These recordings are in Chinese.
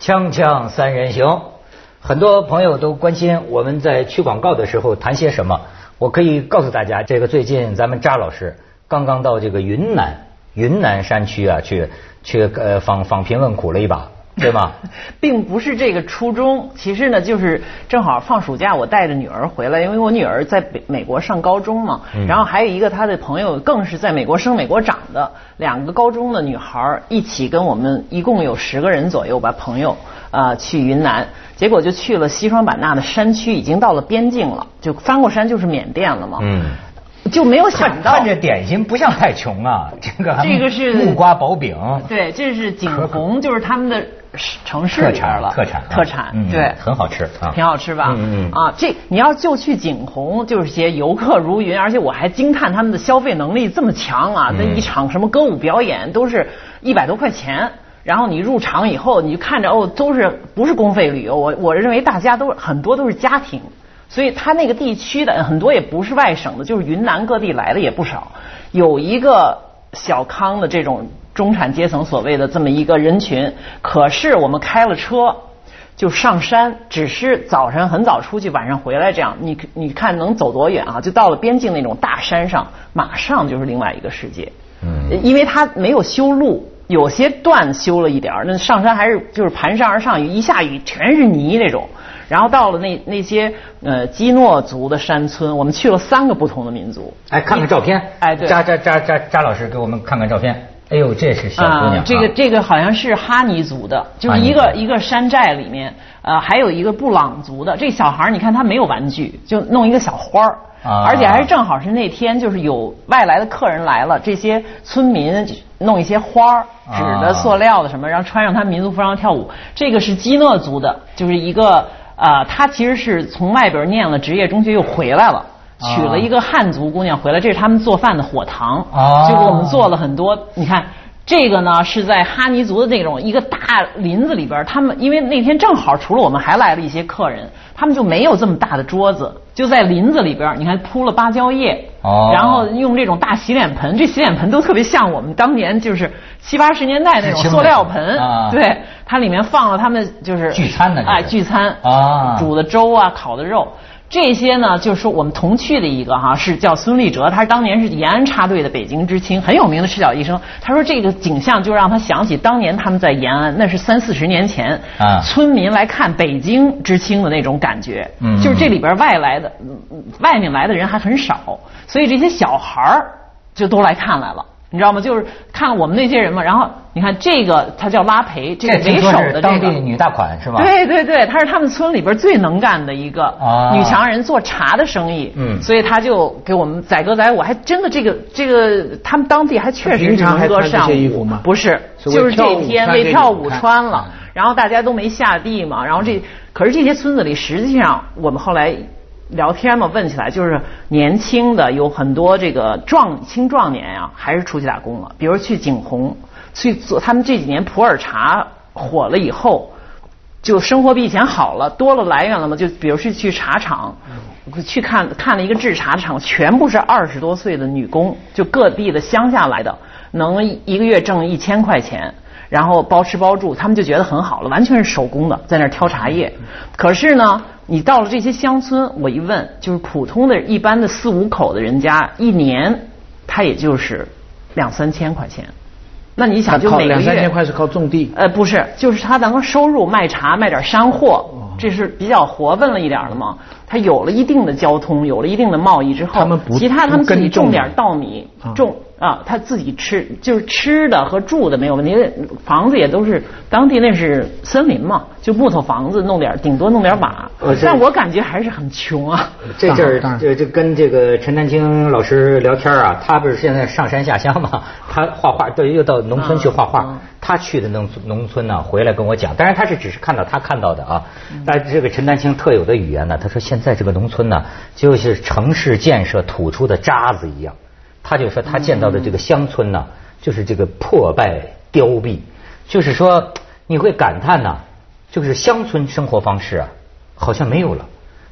锵锵三人行，很多朋友都关心我们在去广告的时候谈些什么。我可以告诉大家，这个最近咱们扎老师刚刚到这个云南云南山区啊，去去呃访访贫问苦了一把。对吧？并不是这个初衷，其实呢，就是正好放暑假，我带着女儿回来，因为我女儿在北美国上高中嘛，然后还有一个她的朋友更是在美国生美国长的，两个高中的女孩一起跟我们一共有十个人左右吧，朋友啊去云南，结果就去了西双版纳的山区，已经到了边境了，就翻过山就是缅甸了嘛。嗯。就没有想到，看着点心不像太穷啊，这个这个是木瓜薄饼，对，这是景洪，就是他们的城市特产了，特产，特产，对，很好吃啊，挺好吃吧？嗯嗯啊，这你要就去景洪，就是些游客如云，而且我还惊叹他们的消费能力这么强啊！那一场什么歌舞表演都是一百多块钱，然后你入场以后，你就看着哦，都是不是公费旅游？我我认为大家都很多都是家庭。所以他那个地区的很多也不是外省的，就是云南各地来的也不少。有一个小康的这种中产阶层所谓的这么一个人群，可是我们开了车就上山，只是早上很早出去，晚上回来这样。你你看能走多远啊？就到了边境那种大山上，马上就是另外一个世界。嗯，因为它没有修路，有些段修了一点儿，那上山还是就是盘山而上，雨一下雨全是泥那种。然后到了那那些呃基诺族的山村，我们去了三个不同的民族。哎，看看照片。哎，对。扎扎扎扎扎老师给我们看看照片。哎呦，这是小姑娘。这个这个好像是哈尼族的，就是一个一个山寨里面，呃，还有一个布朗族的。这小孩你看他没有玩具，就弄一个小花儿，而且还是正好是那天就是有外来的客人来了，这些村民弄一些花儿，纸的、塑料的什么，然后穿上他民族服装跳舞。这个是基诺族的，就是一个。啊，他其实是从外边念了职业中学又回来了，娶了一个汉族姑娘回来，这是他们做饭的火塘，就给我们做了很多。你看这个呢，是在哈尼族的那种一个大林子里边，他们因为那天正好除了我们还来了一些客人。他们就没有这么大的桌子，就在林子里边你看铺了芭蕉叶，然后用这种大洗脸盆，这洗脸盆都特别像我们当年就是七八十年代那种塑料盆，对，它里面放了他们就是聚餐的哎聚餐啊煮的粥啊烤的肉。这些呢，就是说我们同去的一个哈，是叫孙立哲，他是当年是延安插队的北京知青，很有名的赤脚医生。他说这个景象就让他想起当年他们在延安，那是三四十年前，啊，村民来看北京知青的那种感觉，嗯，就是这里边外来的，外面来的人还很少，所以这些小孩儿就都来看来了。你知道吗？就是看我们那些人嘛，然后你看这个，他叫拉培，这个为首的当地女大款是吧？对对对，她是他们村里边最能干的一个女强人，做茶的生意。嗯，所以他就给我们载歌载舞，还真的这个这个，他们当地还确实是能歌善舞。不是，就是这天为跳舞穿了，然后大家都没下地嘛，然后这可是这些村子里，实际上我们后来。聊天嘛，问起来就是年轻的有很多这个壮青壮年呀，还是出去打工了。比如去景洪去做，他们这几年普洱茶火了以后，就生活比以前好了，多了来源了嘛。就比如是去茶厂，去看看了一个制茶厂，全部是二十多岁的女工，就各地的乡下来的，能一个月挣一千块钱，然后包吃包住，他们就觉得很好了，完全是手工的，在那儿挑茶叶。可是呢。你到了这些乡村，我一问，就是普通的一般的四五口的人家，一年他也就是两三千块钱。那你想，就每个月两三千块是靠种地？呃，不是，就是他能收入卖茶卖点山货，这是比较活分了一点的嘛。他有了一定的交通，有了一定的贸易之后，其他他们自己种点稻米，种。啊，他自己吃就是吃的和住的没有问题，房子也都是当地那是森林嘛，就木头房子，弄点顶多弄点瓦，但我感觉还是很穷啊。这阵儿这这跟这个陈丹青老师聊天啊，他不是现在上山下乡嘛，他画画，对，又到农村去画画。他去的农农村呢，回来跟我讲，当然他是只是看到他看到的啊。但这个陈丹青特有的语言呢，他说现在这个农村呢，就是城市建设吐出的渣子一样。他就说他见到的这个乡村呢，就是这个破败凋敝，就是说你会感叹呐，就是乡村生活方式啊，好像没有了，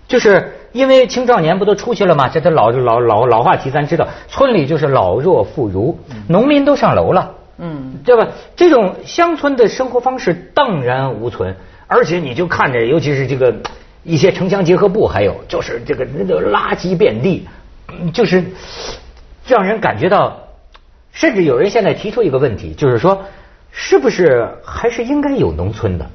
就是因为青少年不都出去了吗？这都老老老老话题，咱知道，村里就是老弱妇孺，农民都上楼了，嗯，对吧？这种乡村的生活方式荡然无存，而且你就看着，尤其是这个一些城乡结合部，还有就是这个那个垃圾遍地，就是让人感觉到，甚至有人现在提出一个问题，就是说，是不是还是应该有农村的，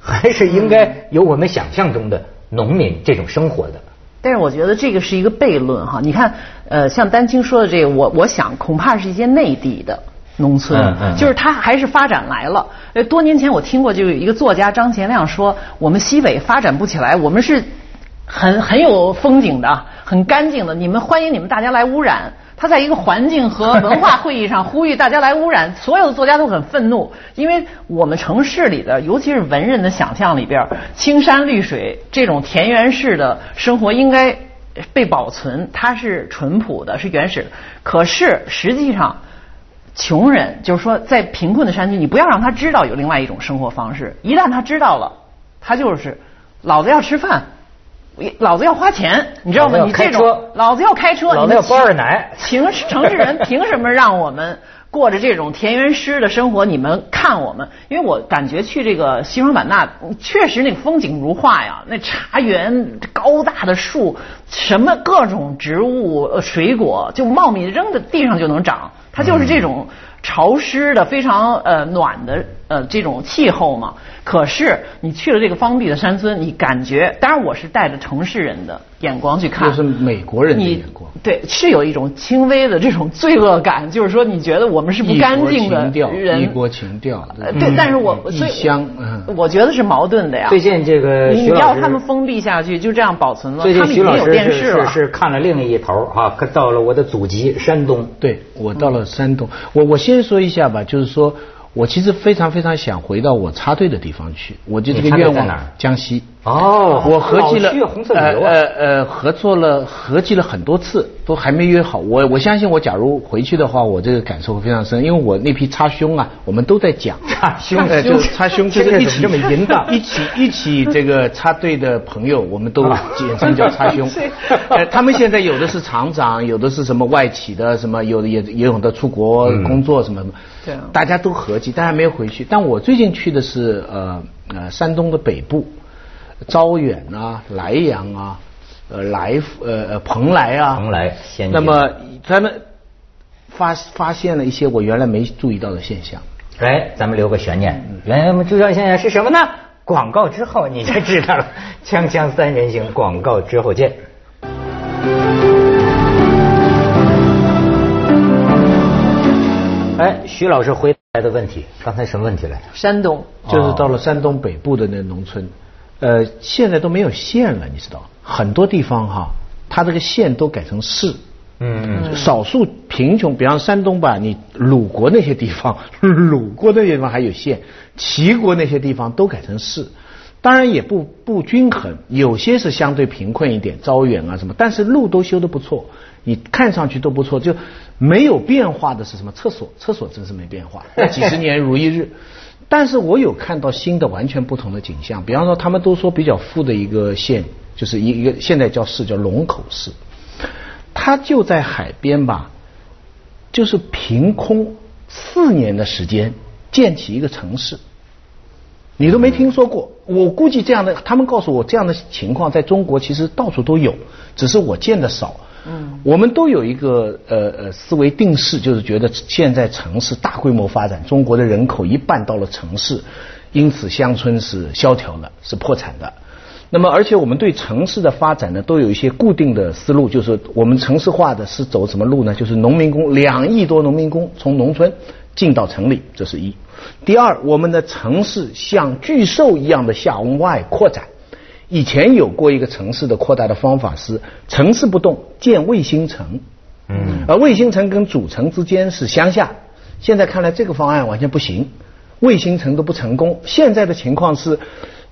还是应该有我们想象中的农民这种生活的？但是我觉得这个是一个悖论哈，你看，呃，像丹青说的这个，我我想恐怕是一些内地的农村，就是它还是发展来了。呃，多年前我听过，就有一个作家张贤亮说，我们西北发展不起来，我们是很很有风景的，很干净的，你们欢迎你们大家来污染。他在一个环境和文化会议上呼吁大家来污染，所有的作家都很愤怒，因为我们城市里的，尤其是文人的想象里边，青山绿水这种田园式的生活应该被保存，它是淳朴的，是原始。可是实际上，穷人就是说，在贫困的山区，你不要让他知道有另外一种生活方式，一旦他知道了，他就是老子要吃饭。老子要花钱，你知道吗？你这种老子要开车，老子要包二奶。城城市人凭什么让我们过着这种田园诗的生活？你们看我们，因为我感觉去这个西双版纳，确实那风景如画呀。那茶园高大的树，什么各种植物、水果就茂密，扔在地上就能长。它就是这种潮湿的、非常呃暖的呃这种气候嘛。可是你去了这个封闭的山村，你感觉，当然我是带着城市人的眼光去看，就是美国人的眼光，对，是有一种轻微的这种罪恶感，就是说你觉得我们是不干净的人，异国情调，对，但是我异乡，我觉得是矛盾的呀。最近这个你要他们封闭下去，就这样保存了，最近徐老师是是看了另一头哈，到了我的祖籍山东，对我到了山东，我我先说一下吧，就是说。我其实非常非常想回到我插队的地方去，我就这个愿望。江西。哦。我合计了。呃呃呃，合作了，合计了很多次，都还没约好。我我相信，我假如回去的话，我这个感受会非常深，因为我那批插胸啊，我们都在讲。插胸。就插胸，就是一起这么淫荡，一起一起这个插队的朋友，我们都简称叫插胸。呃，他们现在有的是厂长，有的是什么外企的，什么有的也也有的出国工作什么。大家都合计，但还没有回去。但我最近去的是呃呃山东的北部，招远啊、莱阳啊、呃来呃呃蓬莱啊。蓬莱。那么他们发发现了一些我原来没注意到的现象。哎，咱们留个悬念。原来我们注意到现象是什么呢？广告之后你就知道了。锵锵三人行，广告之后见。哎，徐老师回来的问题，刚才什么问题来？山东，就是到了山东北部的那农村，呃，现在都没有县了，你知道，很多地方哈，它这个县都改成市。嗯。少数贫穷，比方山东吧，你鲁国那些地方，鲁国那些地方还有县，齐国那些地方都改成市，当然也不不均衡，有些是相对贫困一点，招远啊什么，但是路都修的不错。你看上去都不错，就没有变化的是什么？厕所，厕所真是没变化，几十年如一日。但是我有看到新的完全不同的景象，比方说他们都说比较富的一个县，就是一一个现在叫市叫龙口市，它就在海边吧，就是凭空四年的时间建起一个城市，你都没听说过。我估计这样的，他们告诉我这样的情况在中国其实到处都有，只是我见的少。嗯，我们都有一个呃呃思维定式，就是觉得现在城市大规模发展，中国的人口一半到了城市，因此乡村是萧条的，是破产的。那么，而且我们对城市的发展呢，都有一些固定的思路，就是我们城市化的是走什么路呢？就是农民工两亿多农民工从农村进到城里，这是一。第二，我们的城市像巨兽一样的向外扩展。以前有过一个城市的扩大的方法是城市不动建卫星城，嗯，而卫星城跟主城之间是乡下，现在看来这个方案完全不行，卫星城都不成功。现在的情况是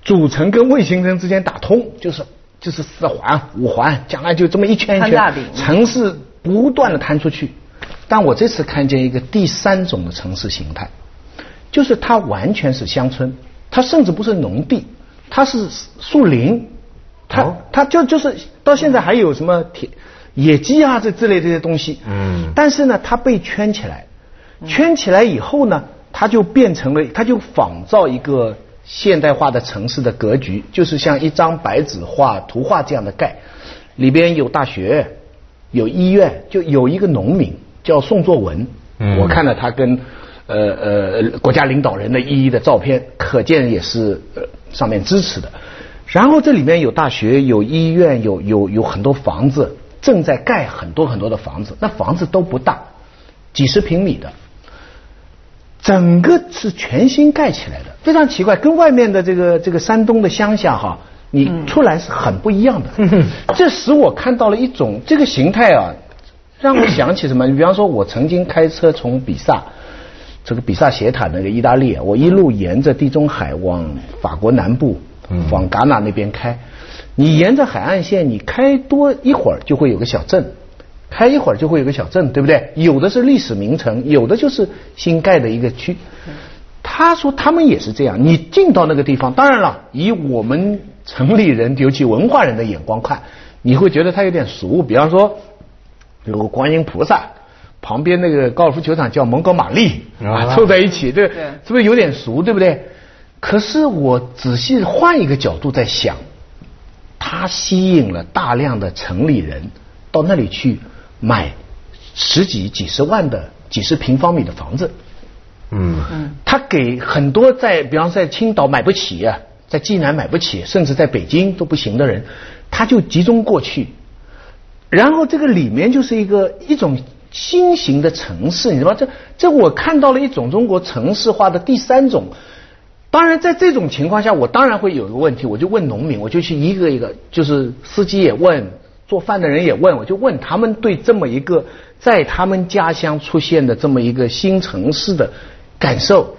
主城跟卫星城之间打通，就是就是四环五环，将来就这么一圈一圈，城市不断的摊出去。但我这次看见一个第三种的城市形态，就是它完全是乡村，它甚至不是农地。它是树林，它它就就是到现在还有什么铁野鸡啊这之类这些东西，嗯，但是呢，它被圈起来，圈起来以后呢，它就变成了，它就仿造一个现代化的城市的格局，就是像一张白纸画图画这样的盖，里边有大学，有医院，就有一个农民叫宋作文，我看了他跟呃呃国家领导人的一一的照片，可见也是呃上面支持的。然后这里面有大学，有医院，有有有很多房子，正在盖很多很多的房子。那房子都不大，几十平米的，整个是全新盖起来的，非常奇怪，跟外面的这个这个山东的乡下哈，你出来是很不一样的。这使我看到了一种这个形态啊，让我想起什么？你比方说，我曾经开车从比萨，这个比萨斜塔那个意大利，我一路沿着地中海往法国南部。往戛纳那边开，你沿着海岸线，你开多一会儿就会有个小镇，开一会儿就会有个小镇，对不对？有的是历史名城，有的就是新盖的一个区。他说他们也是这样，你进到那个地方，当然了，以我们城里人，尤其文化人的眼光看，你会觉得他有点俗。比方说，有个观音菩萨，旁边那个高尔夫球场叫蒙哥马利啊，凑在一起，对，是不是有点俗，对不对？可是我仔细换一个角度在想，它吸引了大量的城里人到那里去买十几、几十万的几十平方米的房子。嗯嗯，他给很多在，比方在青岛买不起啊，在济南买不起，甚至在北京都不行的人，他就集中过去。然后这个里面就是一个一种新型的城市，你知道吗？这这我看到了一种中国城市化的第三种。当然，在这种情况下，我当然会有一个问题，我就问农民，我就去一个一个，就是司机也问，做饭的人也问，我就问他们对这么一个在他们家乡出现的这么一个新城市的感受。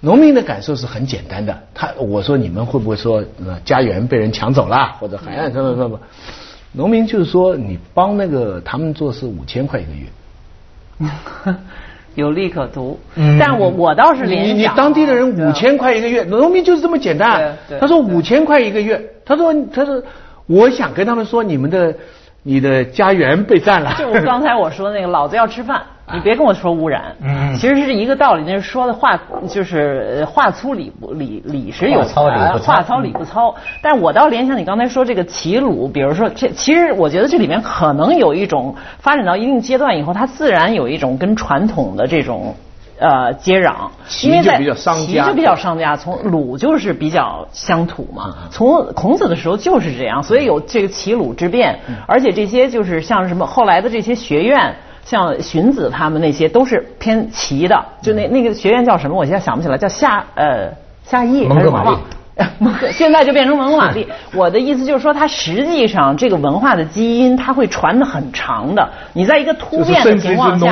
农民的感受是很简单的，他我说你们会不会说家园被人抢走了，或者海岸什么什么？农民就是说你帮那个他们做是五千块一个月。有利可图，但我我倒是联想，你你当地的人五千块一个月，农民就是这么简单。他说五千块一个月，他说他说我想跟他们说你们的你的家园被占了。就刚才我说那个，老子要吃饭。你别跟我说污染，嗯，其实是一个道理。那是说的话，就是话粗理不理，理是有话糙理不糙。但我倒联想你刚才说这个齐鲁，比如说这，其实我觉得这里面可能有一种发展到一定阶段以后，它自然有一种跟传统的这种呃接壤。齐就比较商家，齐就比较商家。从鲁就是比较乡土嘛。从孔子的时候就是这样，所以有这个齐鲁之变。而且这些就是像什么后来的这些学院。像荀子他们那些都是偏齐的，就那那个学院叫什么？我现在想不起来，叫夏呃夏邑蒙哥马利，现在就变成蒙哥马利。我的意思就是说，它实际上这个文化的基因，它会传的很长的。你在一个突变的情况下，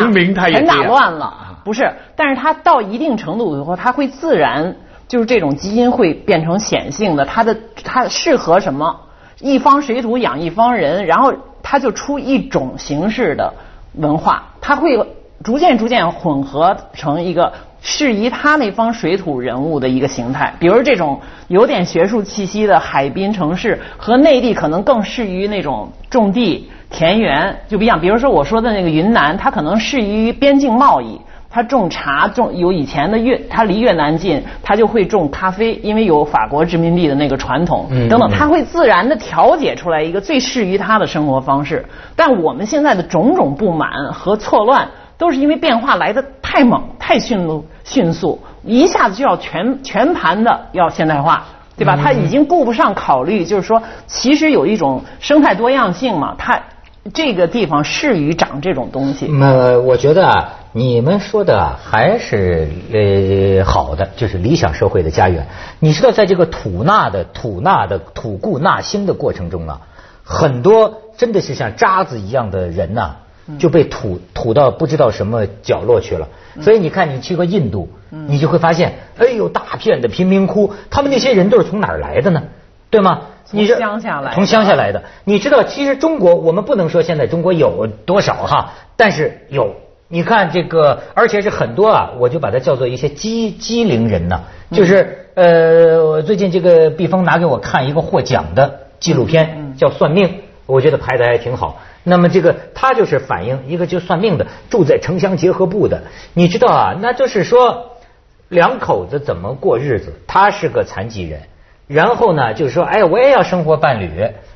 全打乱了，不是？但是它到一定程度以后，它会自然就是这种基因会变成显性的。它的它适合什么？一方水土养一方人，然后它就出一种形式的。文化，它会逐渐逐渐混合成一个适宜他那方水土人物的一个形态。比如这种有点学术气息的海滨城市，和内地可能更适于那种种地田园就不一样。比如说我说的那个云南，它可能适宜于边境贸易。他种茶，种有以前的越，他离越南近，他就会种咖啡，因为有法国殖民地的那个传统等等，他会自然的调节出来一个最适于他的生活方式。但我们现在的种种不满和错乱，都是因为变化来的太猛、太迅速、迅速，一下子就要全全盘的要现代化，对吧？他已经顾不上考虑，就是说，其实有一种生态多样性嘛，它这个地方适于长这种东西。呃，我觉得啊。你们说的还是呃好的，就是理想社会的家园。你知道，在这个吐纳的吐纳的吐故纳新的过程中啊，很多真的是像渣子一样的人呐，就被吐吐到不知道什么角落去了。所以你看，你去个印度，你就会发现，哎呦，大片的贫民窟，他们那些人都是从哪儿来的呢？对吗？从乡下来，从乡下来的。你知道，其实中国我们不能说现在中国有多少哈，但是有。你看这个，而且是很多啊，我就把它叫做一些机机灵人呢。就是呃，我最近这个毕峰拿给我看一个获奖的纪录片，叫《算命》，我觉得拍的还挺好。那么这个他就是反映一个就算命的住在城乡结合部的，你知道啊？那就是说两口子怎么过日子？他是个残疾人，然后呢，就是说，哎，我也要生活伴侣，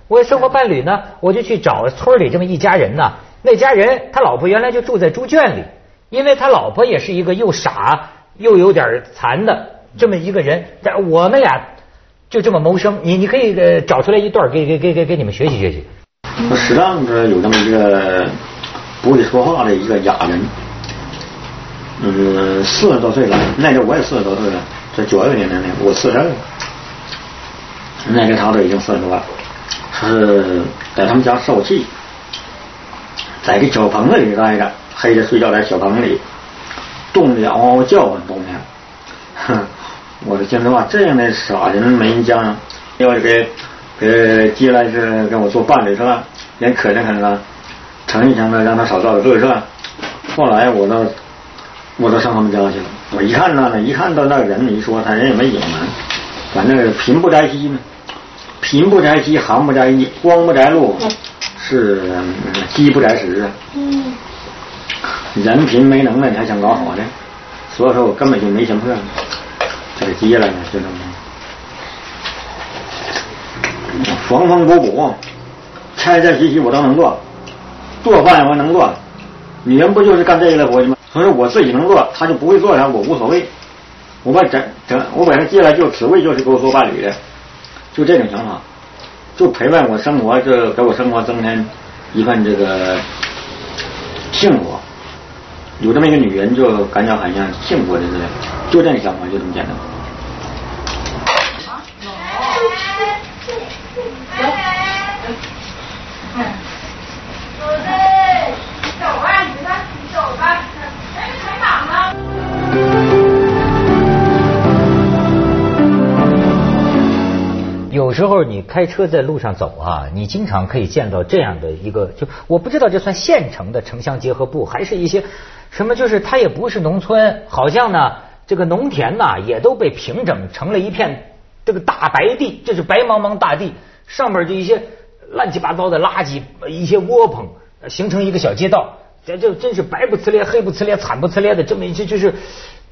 我生活伴侣呢，我就去找村里这么一家人呢。那家人他老婆原来就住在猪圈里，因为他老婆也是一个又傻又有点残的这么一个人。但我们俩就这么谋生，你你可以呃找出来一段给给给给给你们学习学习。我适当的有这么一个不会说话的一个哑人，嗯，四十多岁了，那阵我也四十多岁了，在九二年的那我四十二，那个他都已经四十多了，是在他们家受气，在一个小棚子里待着，黑着睡觉在小棚里，冻得嗷嗷叫唤，冬天，哼，我说心里话，这样的傻人没人家，要给。给接来是跟我做伴侣是吧？连可怜可怜他，疼一疼的，让他少遭点罪是吧？后来我到我到上他们家去了，我一看呢，一看到那个人，一说他人也没隐瞒，反正贫不摘西呢，贫不摘西，寒不摘衣，光不摘露，是饥不摘食啊。嗯。人贫没能耐，你还想搞好呢？所以说我根本就没钱破，这个接来呢，就这么。缝缝补补，拆拆洗洗我都能做，做饭我能做，女人不就是干这个的活计吗？所以说我自己能做，她就不会做啥，我无所谓。我把整整，我把她接来就只为就是给我做伴侣的，就这种想法，就陪伴我生活，就给我生活增添一份这个幸福。有这么一个女人，就感觉好像幸福的似的，就这个想法，就这么简单。有时候你开车在路上走啊，你经常可以见到这样的一个，就我不知道这算县城的城乡结合部，还是一些什么，就是它也不是农村，好像呢这个农田呐也都被平整成了一片这个大白地，这是白茫茫大地，上面就一些乱七八糟的垃圾，一些窝棚形成一个小街道，这这真是白不呲咧、黑不呲咧、惨不呲咧的这么一些就是。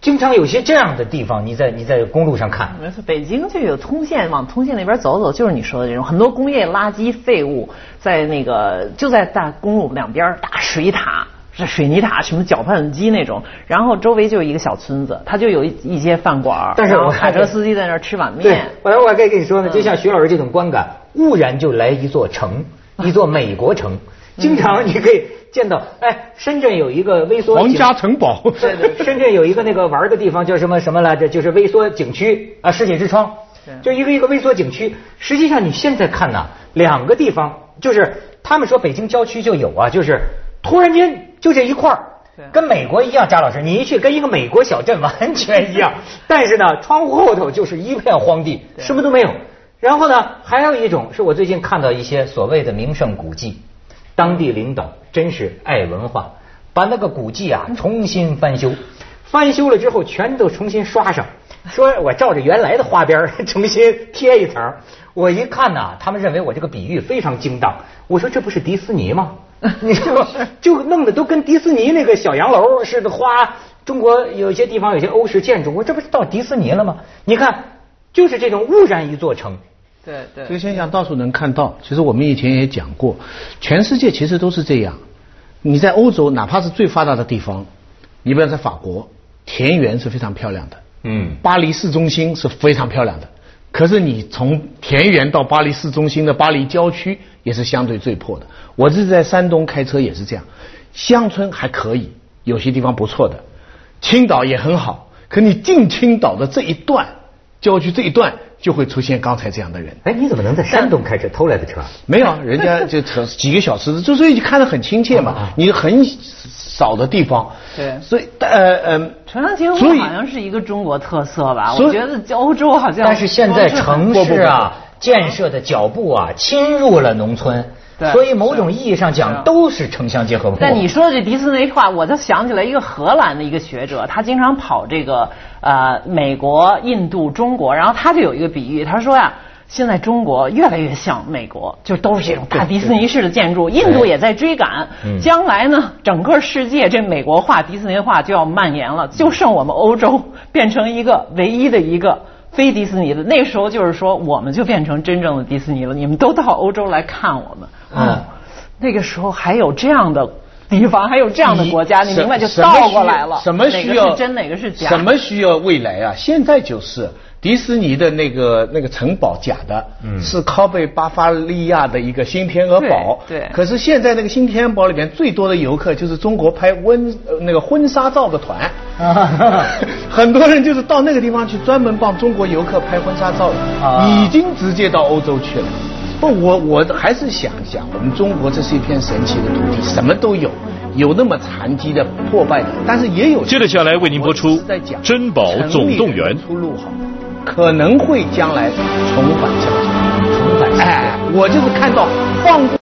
经常有些这样的地方，你在你在公路上看，没错，北京就有通县，往通县那边走走，就是你说的这种，很多工业垃圾废物在那个就在大公路两边大水塔，是水泥塔，什么搅拌机那种，然后周围就一个小村子，它就有一一些饭馆，但是我卡车司机在那儿吃碗面。对，我来我还可以跟你说呢，就像徐老师这种观感，忽然就来一座城，一座美国城，经常你可以。见到哎，深圳有一个微缩皇家城堡。对对，深圳有一个那个玩的地方叫什么什么来着？就是微缩景区啊，世界之窗。就一个一个微缩景区。实际上你现在看呐，两个地方就是他们说北京郊区就有啊，就是突然间就这一块儿，跟美国一样。张老师，你一去跟一个美国小镇完全一样，但是呢，窗户后头就是一片荒地，什么都没有。然后呢，还有一种是我最近看到一些所谓的名胜古迹。当地领导真是爱文化，把那个古迹啊重新翻修，翻修了之后全都重新刷上，说我照着原来的花边 重新贴一层。我一看呐，他们认为我这个比喻非常精当。我说这不是迪士尼吗？你说就弄得都跟迪士尼那个小洋楼似的，花中国有些地方有些欧式建筑，我这不是到迪士尼了吗？你看，就是这种污染一座城。对对，这个现象到处能看到。其实我们以前也讲过，全世界其实都是这样。你在欧洲，哪怕是最发达的地方，你比如在法国，田园是非常漂亮的。嗯。巴黎市中心是非常漂亮的，可是你从田园到巴黎市中心的巴黎郊区也是相对最破的。我这是在山东开车也是这样，乡村还可以，有些地方不错的，青岛也很好。可你进青岛的这一段郊区这一段。就会出现刚才这样的人。哎，你怎么能在山东开车偷来的车？没有，人家 就车几个小时，就所以看得很亲切嘛。你很少的地方，对，所以呃呃，城乡结合部好像是一个中国特色吧？我觉得欧洲好像。但是现在城市啊，建设的脚步啊，侵入了农村。所以某种意义上讲，都是城乡结合部。那你说的这迪斯尼话，我就想起来一个荷兰的一个学者，他经常跑这个呃美国、印度、中国，然后他就有一个比喻，他说呀，现在中国越来越像美国，就都是这种大迪士尼式的建筑。印度也在追赶，将来呢，整个世界这美国化、迪士尼化就要蔓延了，就剩我们欧洲变成一个唯一的一个非迪士尼的。那时候就是说，我们就变成真正的迪士尼了。你们都到欧洲来看我们。嗯，那个时候还有这样的地方，还有这样的国家，你明白就倒过来了。什么需要？真，哪个是假？什么需要未来啊？现在就是。迪士尼的那个那个城堡假的，是靠贝巴伐利亚的一个新天鹅堡。对。可是现在那个新天鹅堡里面最多的游客就是中国拍婚那个婚纱照的团。很多人就是到那个地方去专门帮中国游客拍婚纱照的，已经直接到欧洲去了。不，我我还是想想，我们中国这是一片神奇的土地，什么都有，有那么残疾的、破败的，但是也有。接着下来为您播出《珍宝总动员》。出路好。可能会将来重返乡村，重返。哎，我就是看到放。